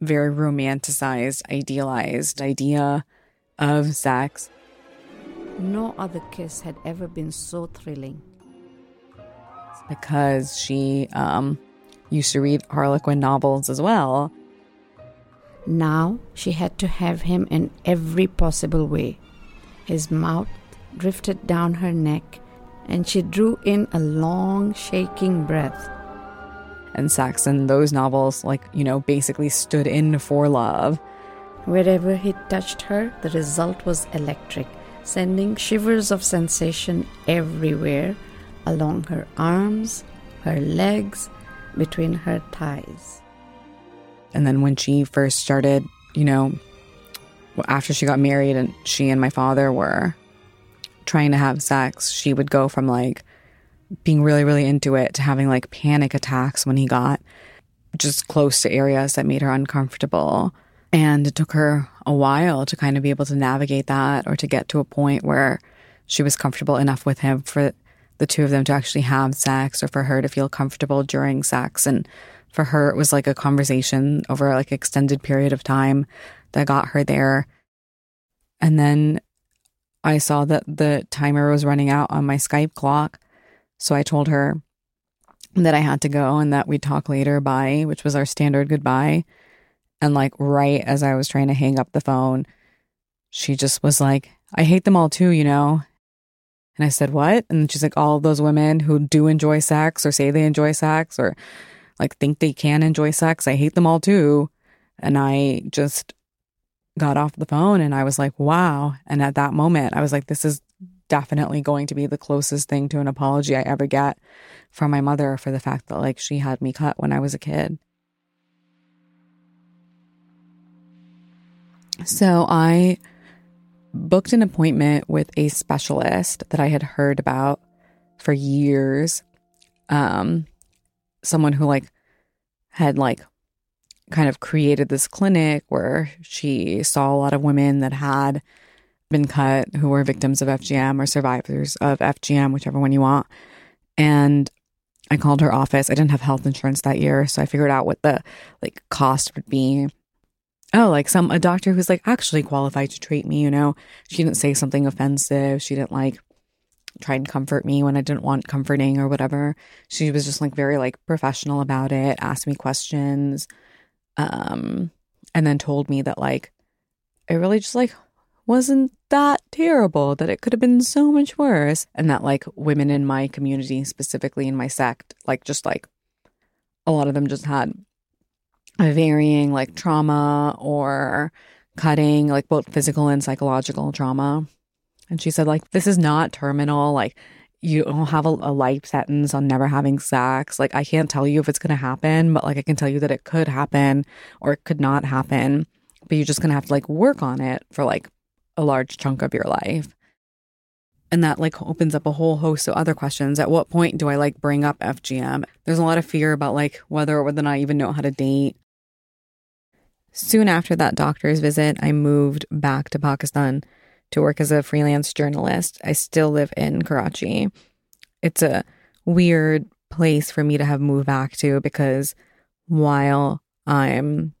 very romanticized, idealized idea of sex. No other kiss had ever been so thrilling. Because she um, used to read Harlequin novels as well. Now she had to have him in every possible way. His mouth drifted down her neck, and she drew in a long, shaking breath. And sex in those novels, like, you know, basically stood in for love. Wherever he touched her, the result was electric, sending shivers of sensation everywhere along her arms, her legs, between her thighs. And then when she first started, you know, after she got married and she and my father were trying to have sex, she would go from like being really, really into it to having like panic attacks when he got just close to areas that made her uncomfortable. And it took her a while to kind of be able to navigate that or to get to a point where she was comfortable enough with him for the two of them to actually have sex or for her to feel comfortable during sex. And for her, it was like a conversation over like extended period of time that got her there. And then I saw that the timer was running out on my Skype clock. So I told her that I had to go and that we'd talk later. Bye, which was our standard goodbye. And like right as I was trying to hang up the phone, she just was like, I hate them all too, you know? And I said, What? And she's like, All those women who do enjoy sex or say they enjoy sex or like think they can enjoy sex, I hate them all too. And I just got off the phone and I was like, Wow. And at that moment, I was like, This is definitely going to be the closest thing to an apology I ever get from my mother for the fact that like she had me cut when I was a kid. So I booked an appointment with a specialist that I had heard about for years. Um, someone who like had like kind of created this clinic where she saw a lot of women that had been cut who were victims of FGM or survivors of FGM, whichever one you want. And I called her office. I didn't have health insurance that year, so I figured out what the like cost would be oh, like some a doctor who's like actually qualified to treat me, you know. She didn't say something offensive. She didn't like try and comfort me when I didn't want comforting or whatever. She was just like very like professional about it, asked me questions, um, and then told me that like it really just like wasn't that terrible, that it could have been so much worse. And that like women in my community, specifically in my sect, like just like a lot of them just had varying like trauma or cutting, like both physical and psychological trauma. And she said, like, this is not terminal. Like, you don't have a, a life sentence on never having sex. Like, I can't tell you if it's going to happen, but like, I can tell you that it could happen or it could not happen. But you're just going to have to like work on it for like a large chunk of your life. And that like opens up a whole host of other questions. At what point do I like bring up FGM? There's a lot of fear about like whether or whether or not I even know how to date. Soon after that doctor's visit, I moved back to Pakistan to work as a freelance journalist. I still live in Karachi. It's a weird place for me to have moved back to because while I'm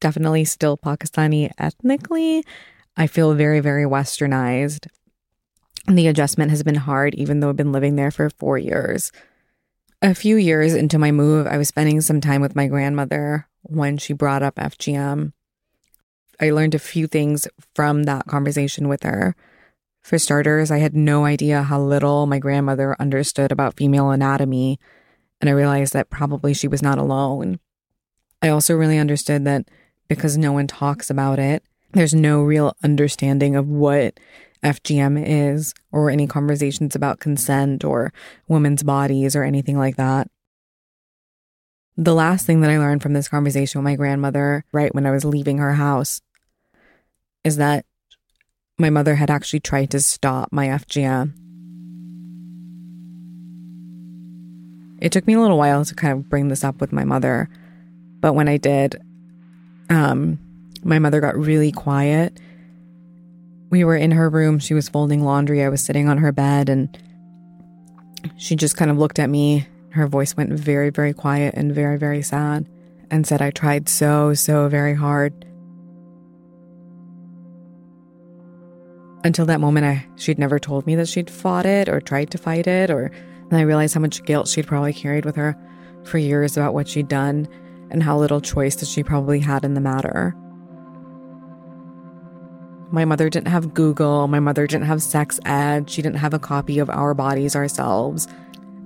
definitely still Pakistani ethnically, I feel very, very westernized. And the adjustment has been hard, even though I've been living there for four years. A few years into my move, I was spending some time with my grandmother when she brought up FGM. I learned a few things from that conversation with her. For starters, I had no idea how little my grandmother understood about female anatomy, and I realized that probably she was not alone. I also really understood that because no one talks about it, there's no real understanding of what FGM is, or any conversations about consent or women's bodies or anything like that. The last thing that I learned from this conversation with my grandmother, right when I was leaving her house, is that my mother had actually tried to stop my FGM. It took me a little while to kind of bring this up with my mother, but when I did, um, my mother got really quiet we were in her room. She was folding laundry. I was sitting on her bed and she just kind of looked at me. Her voice went very, very quiet and very, very sad and said, I tried so, so very hard. Until that moment, I she'd never told me that she'd fought it or tried to fight it, or and I realized how much guilt she'd probably carried with her for years about what she'd done and how little choice that she probably had in the matter. My mother didn't have Google. My mother didn't have sex ed. She didn't have a copy of Our Bodies Ourselves.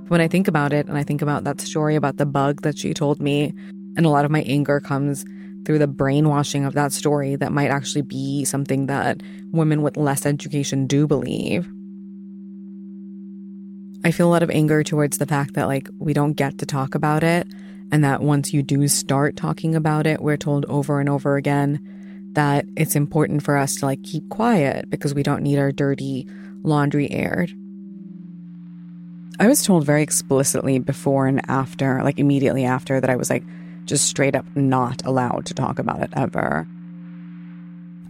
When I think about it and I think about that story about the bug that she told me, and a lot of my anger comes through the brainwashing of that story that might actually be something that women with less education do believe. I feel a lot of anger towards the fact that like we don't get to talk about it and that once you do start talking about it, we're told over and over again that it's important for us to like keep quiet because we don't need our dirty laundry aired. I was told very explicitly before and after, like immediately after, that I was like just straight up not allowed to talk about it ever.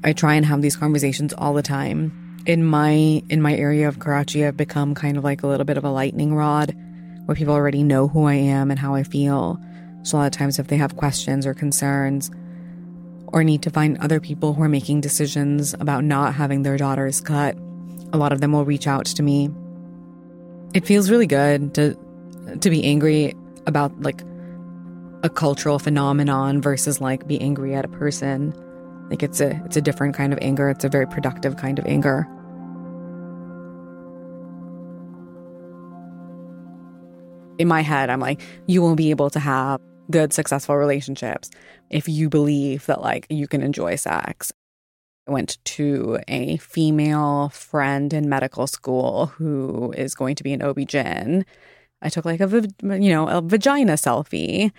I try and have these conversations all the time. In my in my area of Karachi, I've become kind of like a little bit of a lightning rod where people already know who I am and how I feel. So a lot of times if they have questions or concerns, or need to find other people who are making decisions about not having their daughters cut. A lot of them will reach out to me. It feels really good to to be angry about like a cultural phenomenon versus like be angry at a person. Like it's a it's a different kind of anger. It's a very productive kind of anger. In my head, I'm like, you won't be able to have good, successful relationships if you believe that like you can enjoy sex. I went to a female friend in medical school who is going to be an OB-GYN. I took like a, you know, a vagina selfie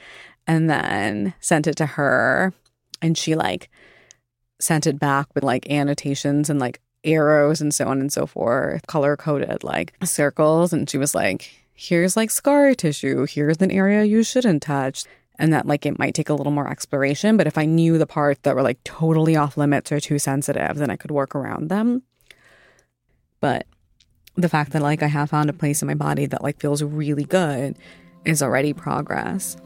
and then sent it to her. And she like sent it back with like annotations and like arrows and so on and so forth, color coded like circles. And she was like, here's like scar tissue, here's an area you shouldn't touch. And that like it might take a little more exploration. But if I knew the parts that were like totally off limits or too sensitive, then I could work around them. But the fact that like I have found a place in my body that like feels really good is already progress.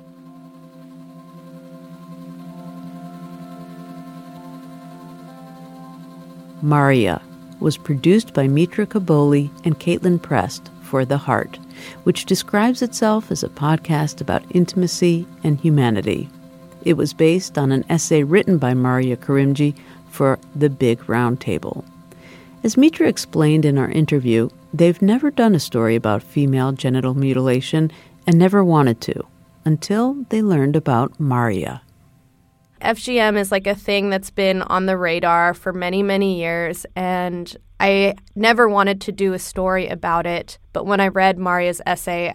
Maria was produced by Mitra Kaboli and Caitlin Prest for The Heart, which describes itself as a podcast about intimacy and humanity. It was based on an essay written by Maria Karimjee for The Big Round Table. As Mitra explained in our interview, they've never done a story about female genital mutilation and never wanted to until they learned about Maria. FGM is like a thing that's been on the radar for many, many years. And I never wanted to do a story about it. But when I read Maria's essay,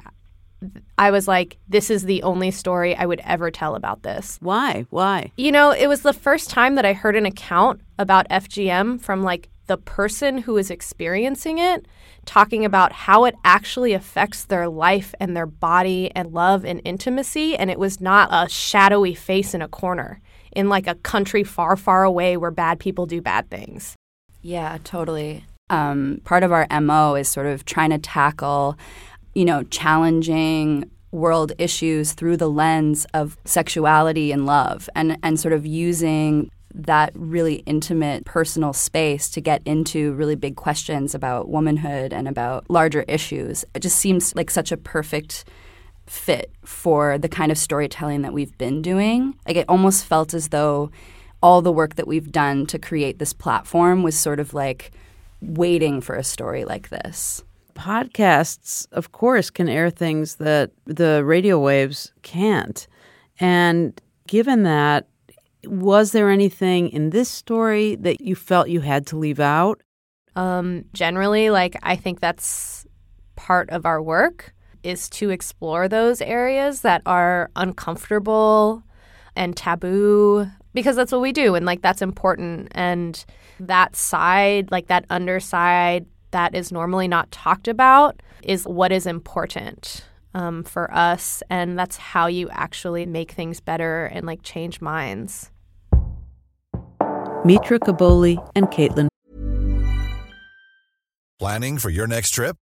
I was like, this is the only story I would ever tell about this. Why? Why? You know, it was the first time that I heard an account about FGM from like the person who is experiencing it, talking about how it actually affects their life and their body and love and intimacy. And it was not a shadowy face in a corner in like a country far, far away where bad people do bad things. Yeah, totally. Um, part of our MO is sort of trying to tackle, you know, challenging world issues through the lens of sexuality and love and, and sort of using that really intimate personal space to get into really big questions about womanhood and about larger issues. It just seems like such a perfect fit for the kind of storytelling that we've been doing. Like it almost felt as though all the work that we've done to create this platform was sort of like waiting for a story like this. Podcasts, of course, can air things that the radio waves can't. And given that, was there anything in this story that you felt you had to leave out? Um, generally, like I think that's part of our work is to explore those areas that are uncomfortable and taboo because that's what we do and like that's important. And that side like that underside that is normally not talked about is what is important um, for us and that's how you actually make things better and like change minds. Mitra kaboli and caitlin. Planning for your next trip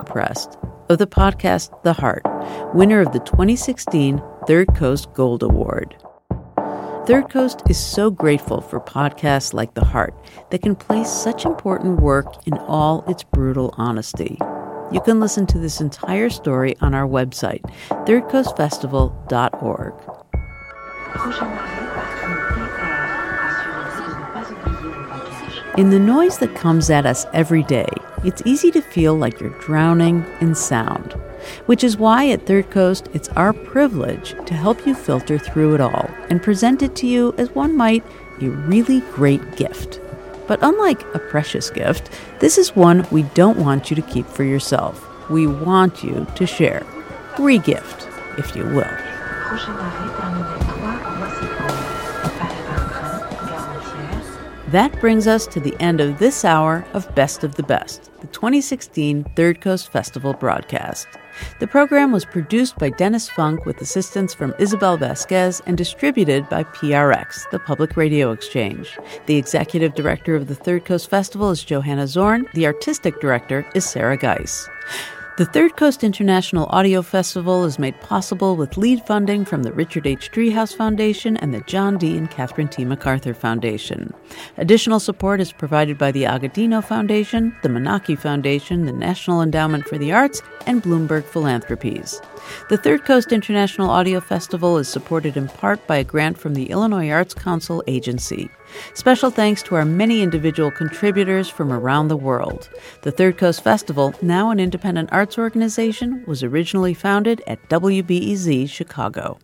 Of the podcast The Heart, winner of the 2016 Third Coast Gold Award. Third Coast is so grateful for podcasts like The Heart that can place such important work in all its brutal honesty. You can listen to this entire story on our website, thirdcoastfestival.org. In the noise that comes at us every day, it's easy to feel like you're drowning in sound. Which is why at Third Coast, it's our privilege to help you filter through it all and present it to you as one might a really great gift. But unlike a precious gift, this is one we don't want you to keep for yourself. we want you to share. Regift, if you will. That brings us to the end of this hour of Best of the Best, the 2016 Third Coast Festival broadcast. The program was produced by Dennis Funk with assistance from Isabel Vasquez and distributed by PRX, the Public Radio Exchange. The executive director of the Third Coast Festival is Johanna Zorn. The artistic director is Sarah Geis. The Third Coast International Audio Festival is made possible with lead funding from the Richard H. Driehaus Foundation and the John D. and Catherine T. MacArthur Foundation. Additional support is provided by the Agudino Foundation, the Menaki Foundation, the National Endowment for the Arts, and Bloomberg Philanthropies. The Third Coast International Audio Festival is supported in part by a grant from the Illinois Arts Council Agency. Special thanks to our many individual contributors from around the world. The Third Coast Festival, now an independent arts organization, was originally founded at WBEZ Chicago.